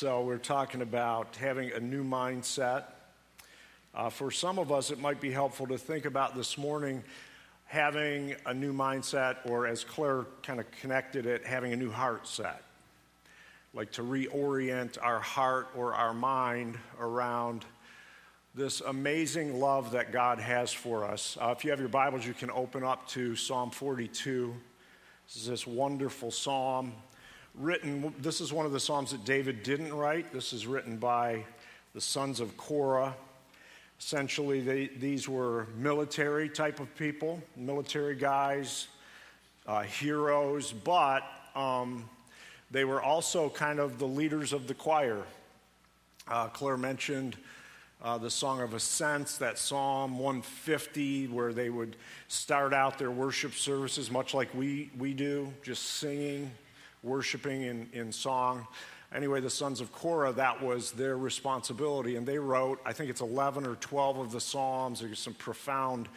So, we're talking about having a new mindset. Uh, for some of us, it might be helpful to think about this morning having a new mindset, or as Claire kind of connected it, having a new heart set. Like to reorient our heart or our mind around this amazing love that God has for us. Uh, if you have your Bibles, you can open up to Psalm 42. This is this wonderful psalm written, this is one of the Psalms that David didn't write. This is written by the sons of Korah. Essentially, they, these were military type of people, military guys, uh, heroes, but um, they were also kind of the leaders of the choir. Uh, Claire mentioned uh, the Song of Ascents, that Psalm 150, where they would start out their worship services much like we, we do, just singing worshiping in, in song. Anyway, the sons of Korah, that was their responsibility. And they wrote, I think it's 11 or 12 of the Psalms. There's some profound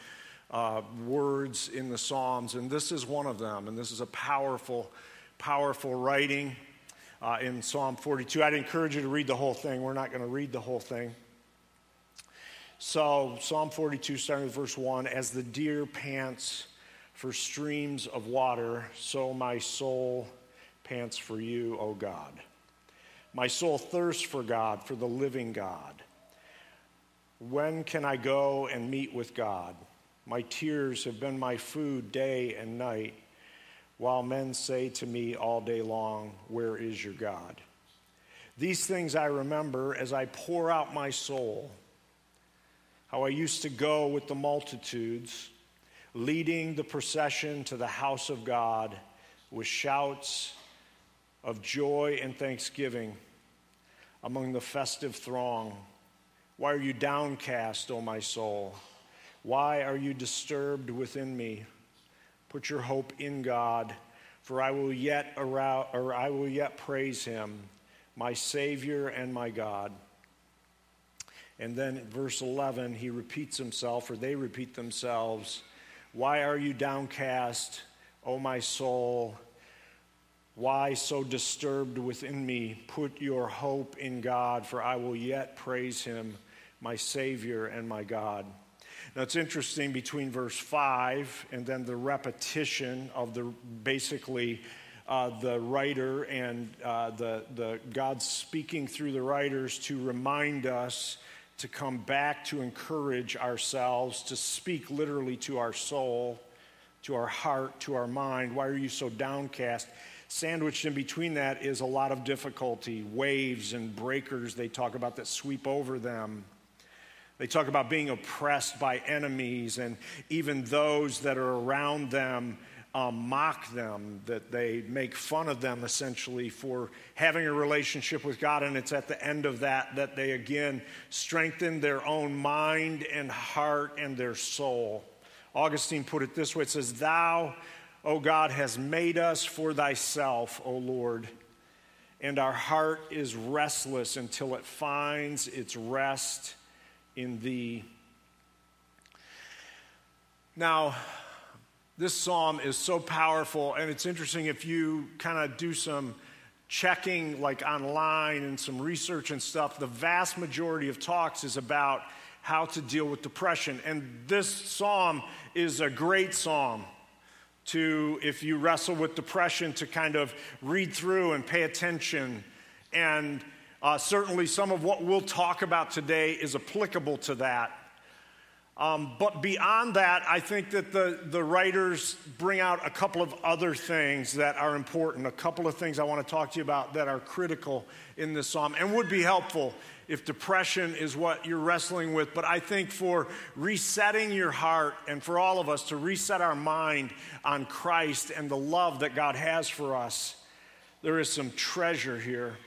uh, words in the Psalms. And this is one of them. And this is a powerful, powerful writing uh, in Psalm 42. I'd encourage you to read the whole thing. We're not going to read the whole thing. So, Psalm 42, starting with verse 1 As the deer pants for streams of water, so my soul pants for you, O God. My soul thirsts for God, for the living God. When can I go and meet with God? My tears have been my food day and night, while men say to me all day long, Where is your God? These things I remember as I pour out my soul, how I used to go with the multitudes, leading the procession to the house of God with shouts of joy and thanksgiving among the festive throng. Why are you downcast, O my soul? Why are you disturbed within me? Put your hope in God, for I will yet arouse, or I will yet praise him, my Savior and my God. And then verse 11, he repeats himself, or they repeat themselves. Why are you downcast, O my soul? Why so disturbed within me? Put your hope in God, for I will yet praise him, my Savior and my God. Now it's interesting between verse 5 and then the repetition of the basically uh, the writer and uh, the, the God speaking through the writers to remind us to come back to encourage ourselves, to speak literally to our soul, to our heart, to our mind. Why are you so downcast? Sandwiched in between that is a lot of difficulty, waves and breakers they talk about that sweep over them. They talk about being oppressed by enemies, and even those that are around them um, mock them, that they make fun of them essentially for having a relationship with God. And it's at the end of that that they again strengthen their own mind and heart and their soul. Augustine put it this way it says, Thou O God, has made us for thyself, O Lord, and our heart is restless until it finds its rest in thee. Now, this psalm is so powerful, and it's interesting if you kind of do some checking, like online and some research and stuff, the vast majority of talks is about how to deal with depression. And this psalm is a great psalm to, if you wrestle with depression, to kind of read through and pay attention. And uh, certainly some of what we'll talk about today is applicable to that. Um, but beyond that, I think that the, the writers bring out a couple of other things that are important, a couple of things I want to talk to you about that are critical in this psalm and would be helpful if depression is what you're wrestling with. But I think for resetting your heart and for all of us to reset our mind on Christ and the love that God has for us, there is some treasure here.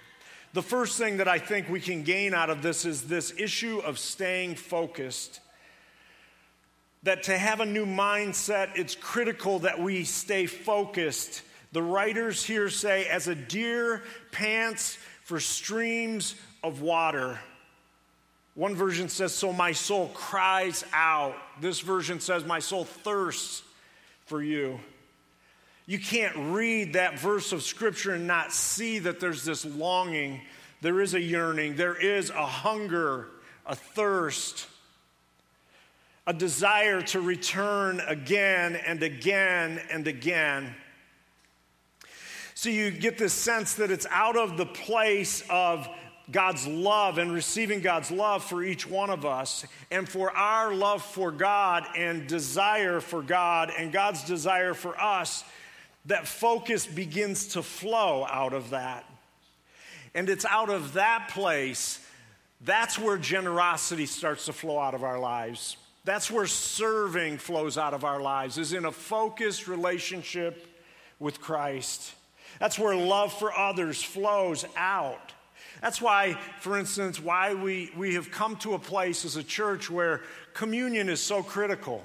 The first thing that I think we can gain out of this is this issue of staying focused that to have a new mindset, it's critical that we stay focused. The writers here say, as a deer pants for streams of water. One version says, So my soul cries out. This version says, My soul thirsts for you. You can't read that verse of scripture and not see that there's this longing there is a yearning, there is a hunger, a thirst, a desire to return again and again and again. So you get this sense that it's out of the place of God's love and receiving God's love for each one of us, and for our love for God and desire for God and God's desire for us, that focus begins to flow out of that. And it's out of that place, that's where generosity starts to flow out of our lives. That's where serving flows out of our lives, is in a focused relationship with Christ. That's where love for others flows out. That's why, for instance, why we, we have come to a place as a church where communion is so critical.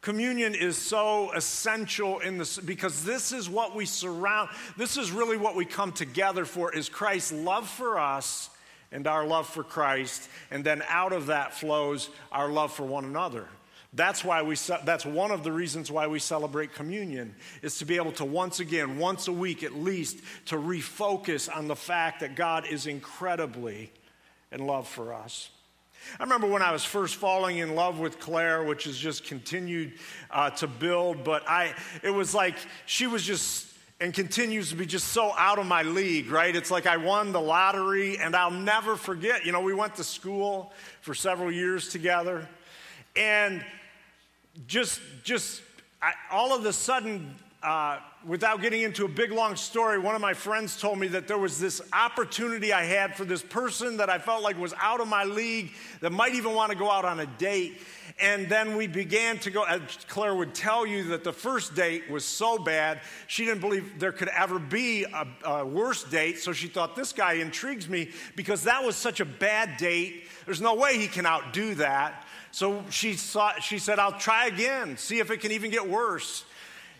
Communion is so essential in this because this is what we surround, this is really what we come together for is Christ's love for us and our love for Christ. And then out of that flows our love for one another. That's why we that's one of the reasons why we celebrate communion is to be able to once again once a week at least to refocus on the fact that God is incredibly in love for us. I remember when I was first falling in love with Claire, which has just continued uh, to build, but I it was like she was just and continues to be just so out of my league, right? It's like I won the lottery, and I'll never forget. You know, we went to school for several years together, and just, just I, all of a sudden, uh, without getting into a big long story, one of my friends told me that there was this opportunity I had for this person that I felt like was out of my league, that might even want to go out on a date. And then we began to go, Claire would tell you, that the first date was so bad, she didn't believe there could ever be a, a worse date. So she thought, this guy intrigues me because that was such a bad date. There's no way he can outdo that. So she, saw, she said, I'll try again, see if it can even get worse.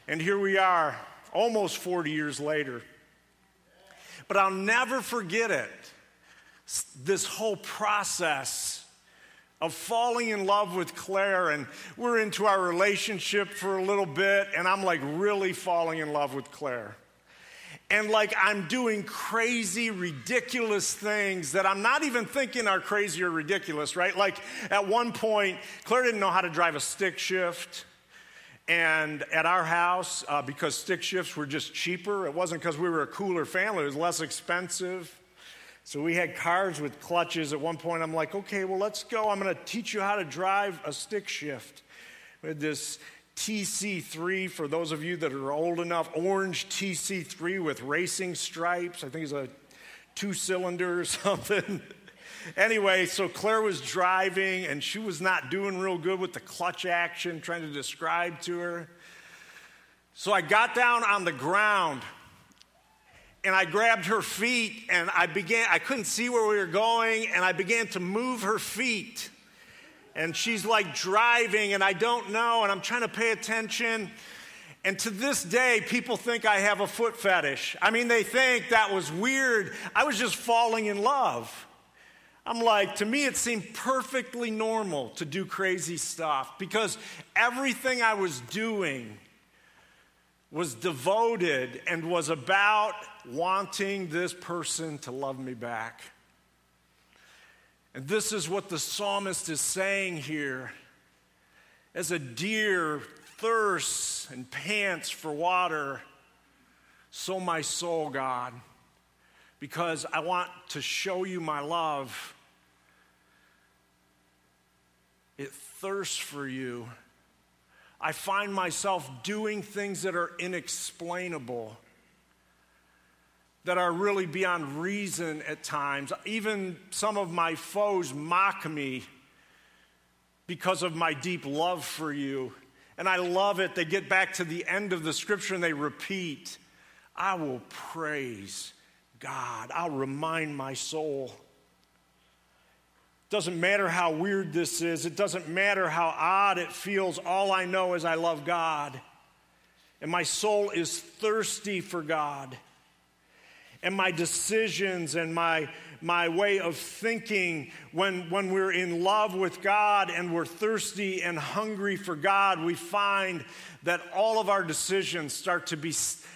And here we are, almost 40 years later. But I'll never forget it this whole process of falling in love with Claire, and we're into our relationship for a little bit, and I'm like really falling in love with Claire and like I'm doing crazy, ridiculous things that I'm not even thinking are crazy or ridiculous, right? Like at one point, Claire didn't know how to drive a stick shift. And at our house, uh, because stick shifts were just cheaper, it wasn't because we were a cooler family, it was less expensive. So we had cars with clutches. At one point, I'm like, okay, well, let's go. I'm going to teach you how to drive a stick shift. We had this TC3 for those of you that are old enough, orange TC3 with racing stripes. I think it's a two cylinder or something. anyway, so Claire was driving and she was not doing real good with the clutch action, trying to describe to her. So I got down on the ground and I grabbed her feet and I began, I couldn't see where we were going, and I began to move her feet and she's like driving, and I don't know, and I'm trying to pay attention. And to this day, people think I have a foot fetish. I mean, they think that was weird. I was just falling in love. I'm like, to me, it seemed perfectly normal to do crazy stuff because everything I was doing was devoted and was about wanting this person to love me back. And this is what the psalmist is saying here. As a deer thirsts and pants for water, so my soul, God, because I want to show you my love. It thirsts for you. I find myself doing things that are inexplainable that are really beyond reason at times. Even some of my foes mock me because of my deep love for you. And I love it. They get back to the end of the scripture and they repeat, I will praise God. I'll remind my soul. Doesn't matter how weird this is, it doesn't matter how odd it feels. All I know is I love God. And my soul is thirsty for God and my decisions and my, my way of thinking when, when we're in love with God and we're thirsty and hungry for God, we find that all of our decisions start to be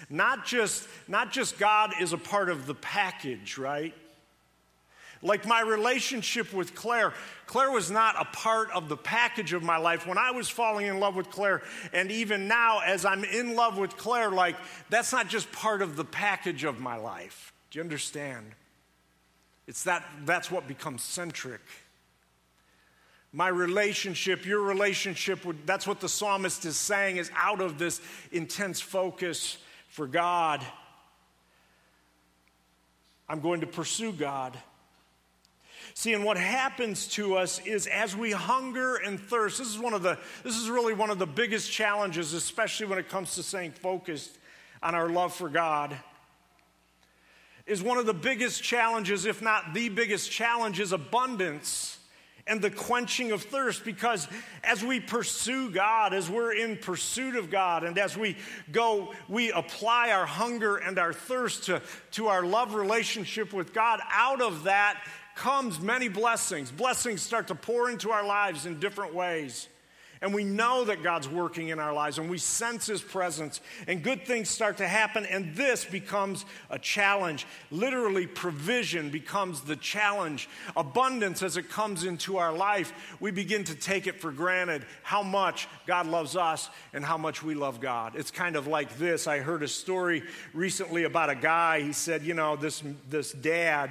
not just, not just God is a part of the package, right? Like my relationship with Claire. Claire was not a part of the package of my life. When I was falling in love with Claire, and even now as I'm in love with Claire, like that's not just part of the package of my life. Do you understand? It's that that's what becomes centric. My relationship, your relationship, that's what the psalmist is saying, is out of this intense focus for God. I'm going to pursue God. See, and what happens to us is as we hunger and thirst, this is one of the, this is really one of the biggest challenges, especially when it comes to staying focused on our love for God. Is one of the biggest challenges, if not the biggest challenge, is abundance and the quenching of thirst because as we pursue God, as we're in pursuit of God, and as we go, we apply our hunger and our thirst to, to our love relationship with God, out of that comes many blessings. Blessings start to pour into our lives in different ways. And we know that God's working in our lives and we sense His presence, and good things start to happen, and this becomes a challenge. Literally, provision becomes the challenge. Abundance, as it comes into our life, we begin to take it for granted how much God loves us and how much we love God. It's kind of like this. I heard a story recently about a guy. He said, You know, this, this dad,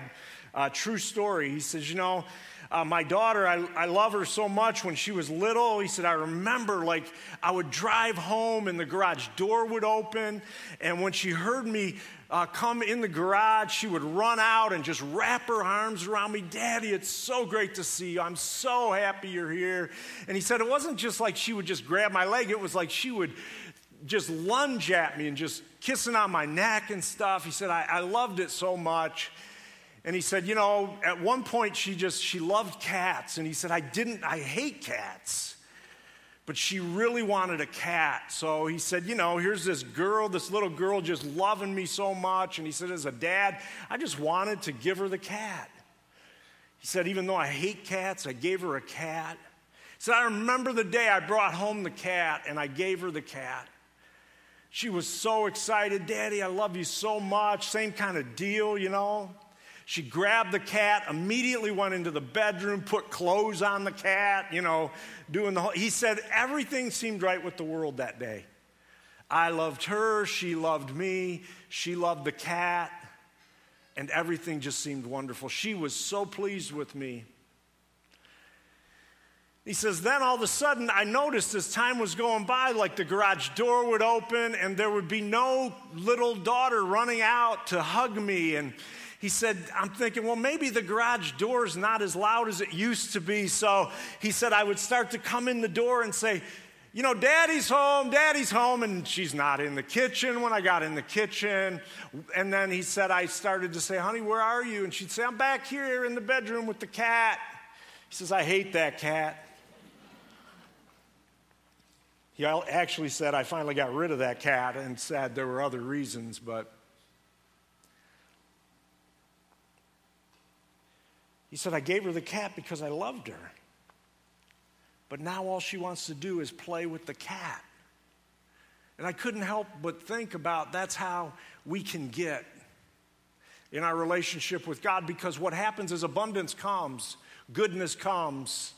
uh, true story. He says, You know, uh, my daughter, I, I love her so much. When she was little, he said, I remember like I would drive home and the garage door would open. And when she heard me uh, come in the garage, she would run out and just wrap her arms around me. Daddy, it's so great to see you. I'm so happy you're here. And he said, it wasn't just like she would just grab my leg, it was like she would just lunge at me and just kissing on my neck and stuff. He said, I, I loved it so much. And he said, you know, at one point she just, she loved cats. And he said, I didn't, I hate cats. But she really wanted a cat. So he said, you know, here's this girl, this little girl just loving me so much. And he said, as a dad, I just wanted to give her the cat. He said, even though I hate cats, I gave her a cat. He said, I remember the day I brought home the cat and I gave her the cat. She was so excited. Daddy, I love you so much. Same kind of deal, you know. She grabbed the cat, immediately went into the bedroom, put clothes on the cat, you know, doing the whole. He said everything seemed right with the world that day. I loved her, she loved me, she loved the cat, and everything just seemed wonderful. She was so pleased with me. He says, then all of a sudden, I noticed as time was going by, like the garage door would open and there would be no little daughter running out to hug me. And he said, I'm thinking, well, maybe the garage door is not as loud as it used to be. So he said, I would start to come in the door and say, you know, daddy's home, daddy's home. And she's not in the kitchen when I got in the kitchen. And then he said, I started to say, honey, where are you? And she'd say, I'm back here in the bedroom with the cat. He says, I hate that cat. He actually said, I finally got rid of that cat and said there were other reasons, but He said, I gave her the cat because I loved her. But now all she wants to do is play with the cat. And I couldn't help but think about that's how we can get in our relationship with God because what happens is abundance comes, goodness comes,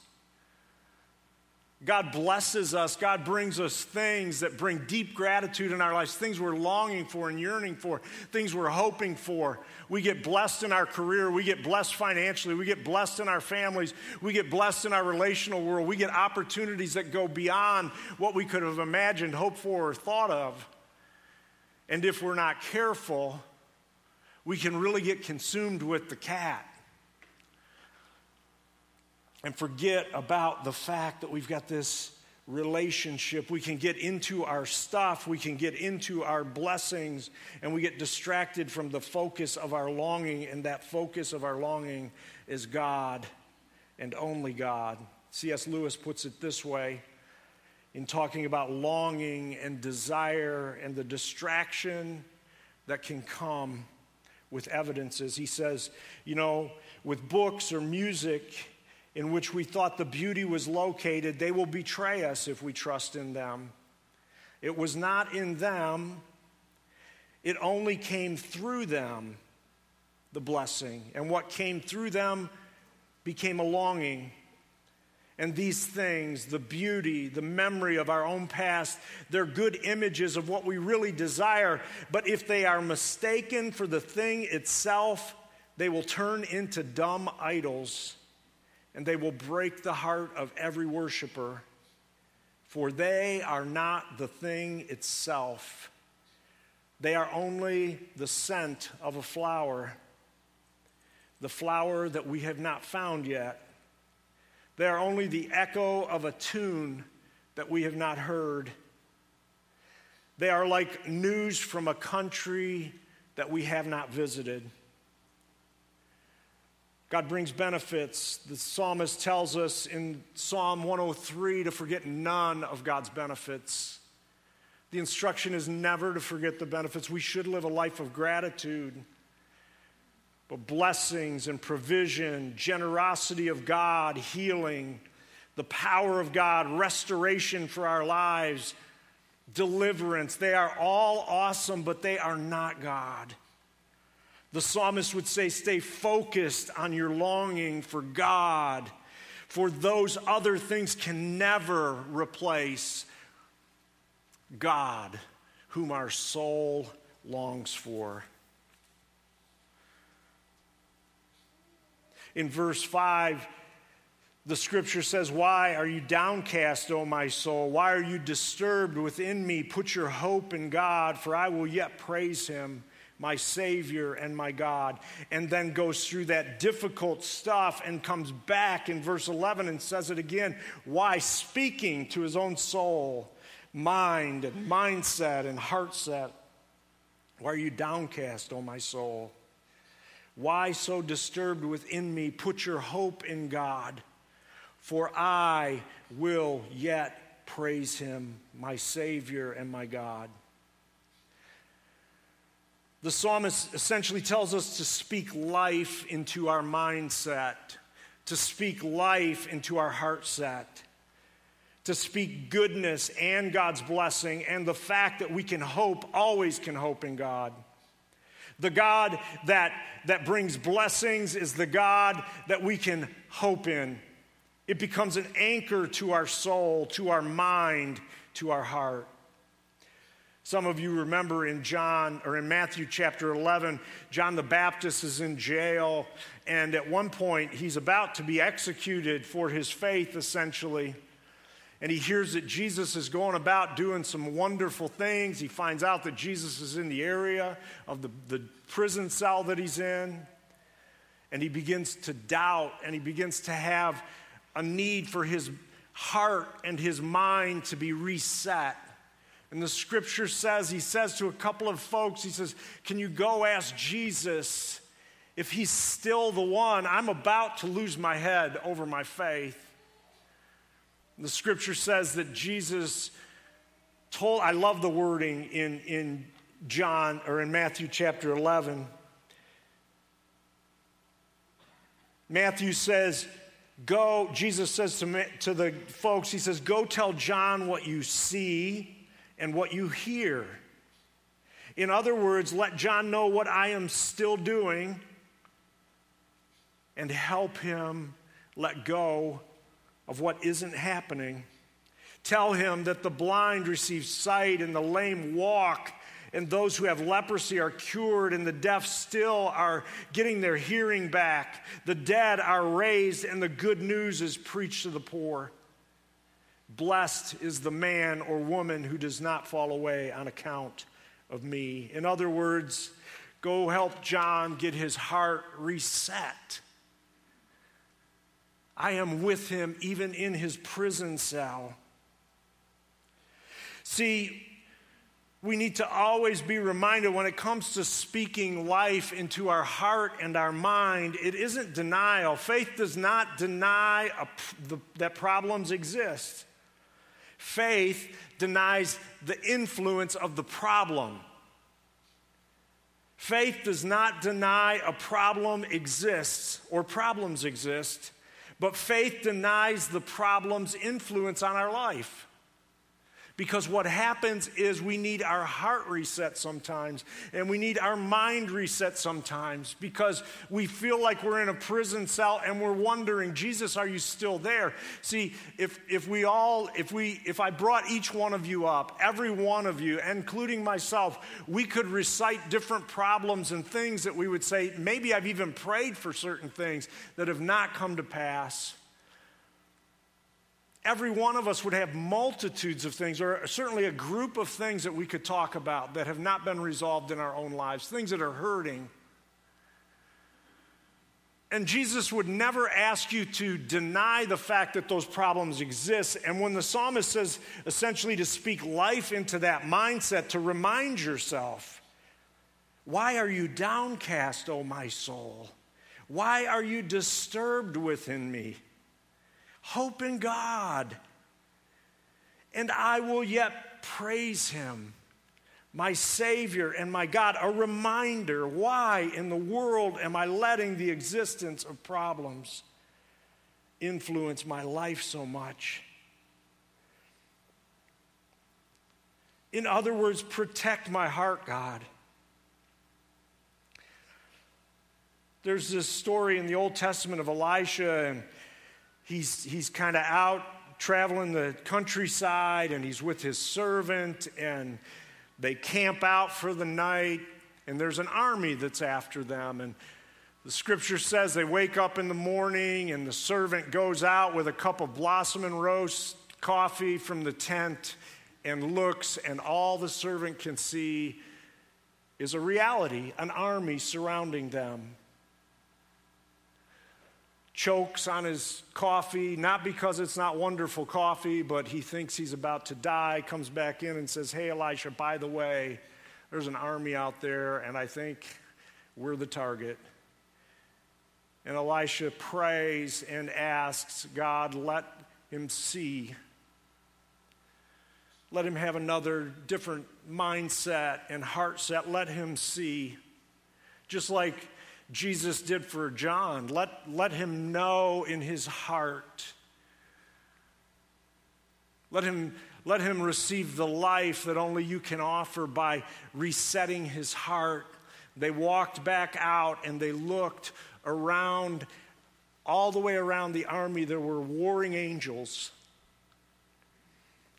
God blesses us. God brings us things that bring deep gratitude in our lives, things we're longing for and yearning for, things we're hoping for. We get blessed in our career. We get blessed financially. We get blessed in our families. We get blessed in our relational world. We get opportunities that go beyond what we could have imagined, hoped for, or thought of. And if we're not careful, we can really get consumed with the cat and forget about the fact that we've got this relationship. We can get into our stuff, we can get into our blessings, and we get distracted from the focus of our longing, and that focus of our longing is God and only God. C.S. Lewis puts it this way in talking about longing and desire and the distraction that can come with evidences. He says, you know, with books or music, in which we thought the beauty was located, they will betray us if we trust in them. It was not in them, it only came through them. the blessing. And what came through them became a longing. And these things, the beauty, the memory of our own past, they're good images of what we really desire. But if they are mistaken for the thing itself, they will turn into dumb idols and they will break the heart of every worshiper. For they are not the thing itself, they are only the scent of a flower, the flower that we have not found yet. They are only the echo of a tune that we have not heard. They are like news from a country that we have not visited. God brings benefits. The psalmist tells us in Psalm 103 to forget none of God's benefits. The instruction is never to forget the benefits. We should live a life of gratitude. But blessings and provision, generosity of God, healing, the power of God, restoration for our lives, deliverance, they are all awesome, but they are not God. The psalmist would say, Stay focused on your longing for God, for those other things can never replace God, whom our soul longs for. In verse 5, the scripture says, Why are you downcast, O my soul? Why are you disturbed within me? Put your hope in God, for I will yet praise him, my Savior and my God. And then goes through that difficult stuff and comes back in verse 11 and says it again. Why? Speaking to his own soul, mind, and mindset, and heart set. Why are you downcast, O my soul? Why so disturbed within me? Put your hope in God, for I will yet praise him, my Savior and my God. The psalmist essentially tells us to speak life into our mindset, to speak life into our heart set, to speak goodness and God's blessing, and the fact that we can hope, always can hope in God. The God that, that brings blessings is the God that we can hope in. It becomes an anchor to our soul, to our mind, to our heart. Some of you remember in John or in Matthew chapter 11, John the Baptist is in jail, and at one point he's about to be executed for his faith, essentially and he hears that Jesus is going about doing some wonderful things. He finds out that Jesus is in the area of the, the prison cell that he's in. And he begins to doubt and he begins to have a need for his heart and his mind to be reset. And the scripture says, he says to a couple of folks, he says, Can you go ask Jesus if he's still the one? I'm about to lose my head over my faith. The scripture says that Jesus told, I love the wording in, in John or in Matthew chapter 11. Matthew says, Go, Jesus says to, to the folks, He says, Go tell John what you see and what you hear. In other words, let John know what I am still doing and help him let go of what isn't happening. Tell him that the blind receive sight and the lame walk, and those who have leprosy are cured, and the deaf still are getting their hearing back. The dead are raised, and the good news is preached to the poor. Blessed is the man or woman who does not fall away on account of me. In other words, go help John get his heart reset I am with him even in his prison cell. See, we need to always be reminded when it comes to speaking life into our heart and our mind, it isn't denial. Faith does not deny a, the, that problems exist. Faith denies the influence of the problem. Faith does not deny a problem exists or problems exist. But faith denies the problem's influence on our life. Because what happens is we need our heart reset sometimes, and we need our mind reset sometimes because we feel like we're in a prison cell and we're wondering, Jesus, are you still there? See, if, if we all, if we, if I brought each one of you up, every one of you, including myself, we could recite different problems and things that we would say, maybe I've even prayed for certain things that have not come to pass every one of us would have multitudes of things, or certainly a group of things that we could talk about that have not been resolved in our own lives, things that are hurting. And Jesus would never ask you to deny the fact that those problems exist. And when the psalmist says essentially to speak life into that mindset, to remind yourself, why are you downcast, O my soul? Why are you disturbed within me? Hope in God. And I will yet praise him, my Savior and my God. A reminder why in the world am I letting the existence of problems influence my life so much? In other words, protect my heart, God. There's this story in the Old Testament of Elisha and he's, he's kind of out traveling the countryside and he's with his servant and they camp out for the night and there's an army that's after them. And the scripture says they wake up in the morning and the servant goes out with a cup of blossom and roast coffee from the tent and looks and all the servant can see is a reality an army surrounding them chokes on his coffee, not because it's not wonderful coffee, but he thinks he's about to die, comes back in and says, Hey, Elisha, by the way, there's an army out there, and I think we're the target. And Elisha prays and asks God, let him see. Let him have another different mindset and heart set. Let him see. Just like Jesus did for John. Let, let him know in his heart. Let him, let him receive the life that only you can offer by resetting his heart. They walked back out and they looked around, all the way around the army. There were warring angels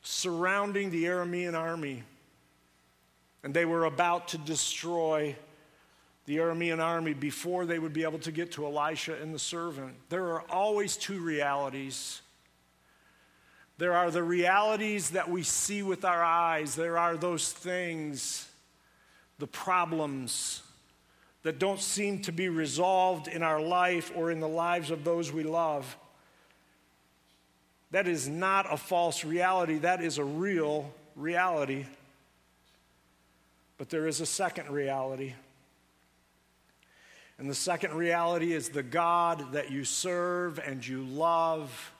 surrounding the Aramean army, and they were about to destroy the Aramean army before they would be able to get to Elisha and the servant. There are always two realities. There are the realities that we see with our eyes, there are those things, the problems that don't seem to be resolved in our life or in the lives of those we love. That is not a false reality, that is a real reality. But there is a second reality. And the second reality is the God that you serve and you love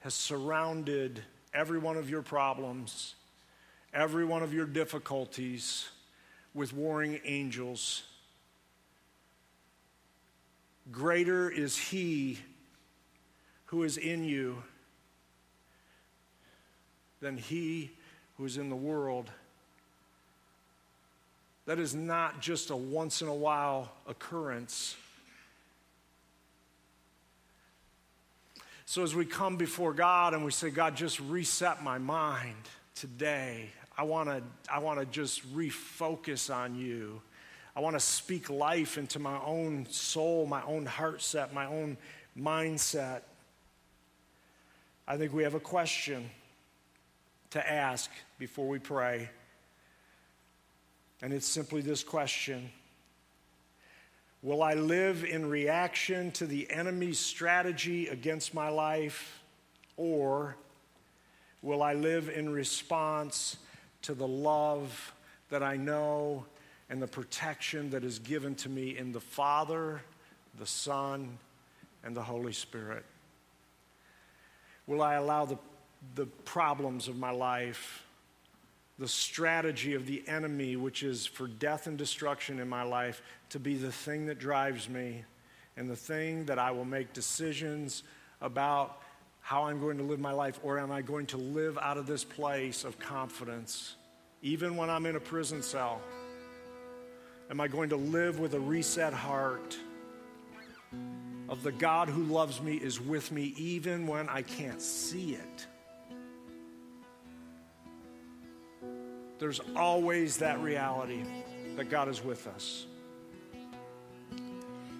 has surrounded every one of your problems, every one of your difficulties with warring angels. Greater is He who is in you than He who is in the world. That is not just a once in a while occurrence. So, as we come before God and we say, God, just reset my mind today, I want to I wanna just refocus on you. I want to speak life into my own soul, my own heart set, my own mindset. I think we have a question to ask before we pray. And it's simply this question Will I live in reaction to the enemy's strategy against my life, or will I live in response to the love that I know and the protection that is given to me in the Father, the Son, and the Holy Spirit? Will I allow the, the problems of my life? The strategy of the enemy, which is for death and destruction in my life, to be the thing that drives me and the thing that I will make decisions about how I'm going to live my life, or am I going to live out of this place of confidence, even when I'm in a prison cell? Am I going to live with a reset heart of the God who loves me is with me even when I can't see it? There's always that reality that God is with us.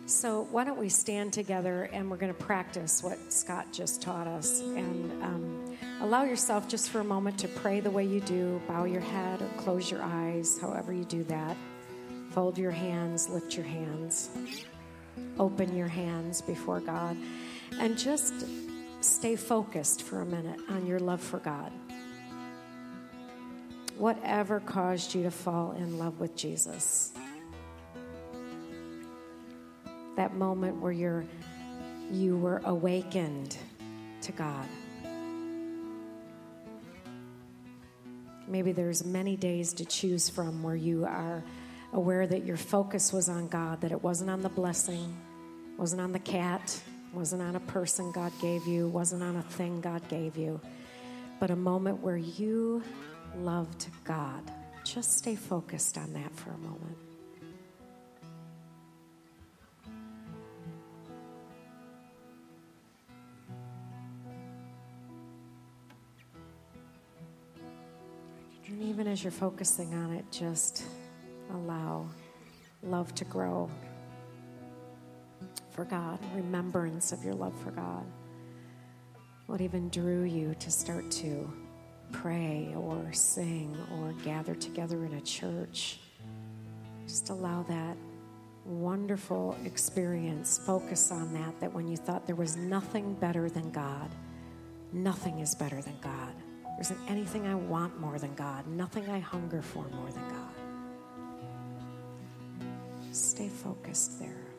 So, why don't we stand together and we're going to practice what Scott just taught us and um, allow yourself just for a moment to pray the way you do. Bow your head or close your eyes, however you do that. Fold your hands, lift your hands, open your hands before God, and just stay focused for a minute on your love for God. Whatever caused you to fall in love with Jesus that moment where you're you were awakened to God. Maybe there's many days to choose from where you are aware that your focus was on God, that it wasn't on the blessing, wasn't on the cat, wasn't on a person God gave you, wasn't on a thing God gave you, but a moment where you loved God. Just stay focused on that for a moment. And even as you're focusing on it, just allow love to grow for God, remembrance of your love for God. What even drew you to start to pray or sing or gather together in a church? Just allow that wonderful experience, focus on that, that when you thought there was nothing better than God, nothing is better than God. There isn't anything I want more than God, nothing I hunger for more than God. Stay focused there.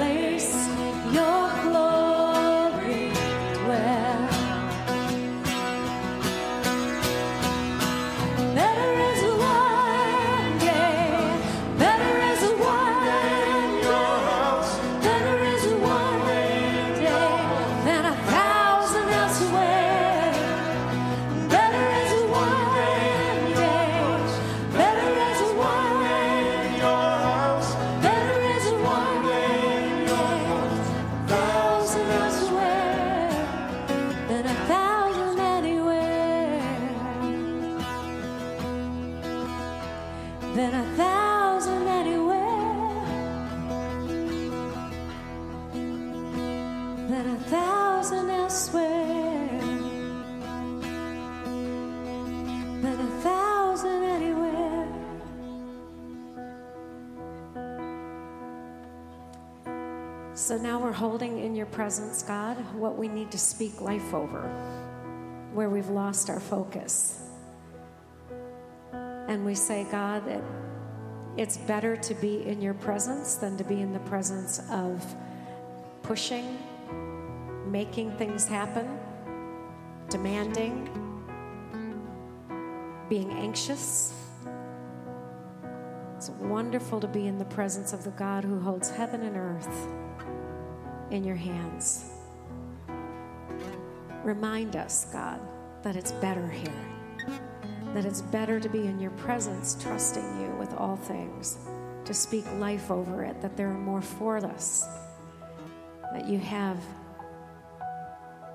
Place your glory So now we're holding in your presence, God, what we need to speak life over, where we've lost our focus. And we say, God, that it's better to be in your presence than to be in the presence of pushing, making things happen, demanding, being anxious. It's wonderful to be in the presence of the God who holds heaven and earth in your hands. Remind us, God, that it's better here that it's better to be in your presence, trusting you with all things, to speak life over it, that there are more for us, that you have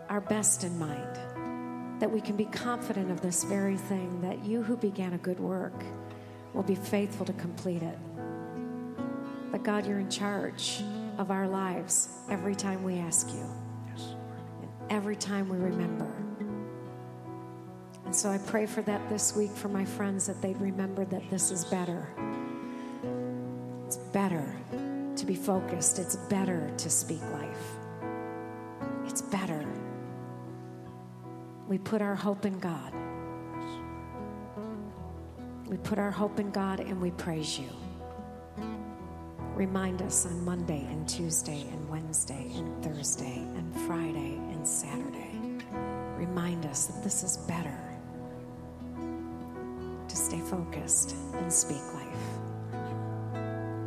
our best in mind, that we can be confident of this very thing, that you who began a good work will be faithful to complete it. That God, you're in charge of our lives every time we ask you, and every time we remember. And so I pray for that this week for my friends that they'd remember that this is better. It's better to be focused, it's better to speak life. It's better. We put our hope in God. We put our hope in God and we praise you. Remind us on Monday and Tuesday and Wednesday and Thursday and Friday and Saturday. Remind us that this is better to stay focused and speak life.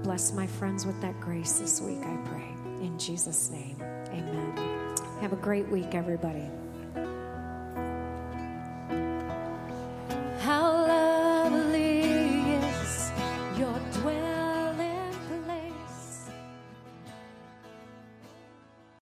Bless my friends with that grace this week, I pray. In Jesus' name, amen. Have a great week, everybody.